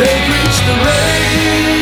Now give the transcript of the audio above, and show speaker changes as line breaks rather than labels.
They've the rain.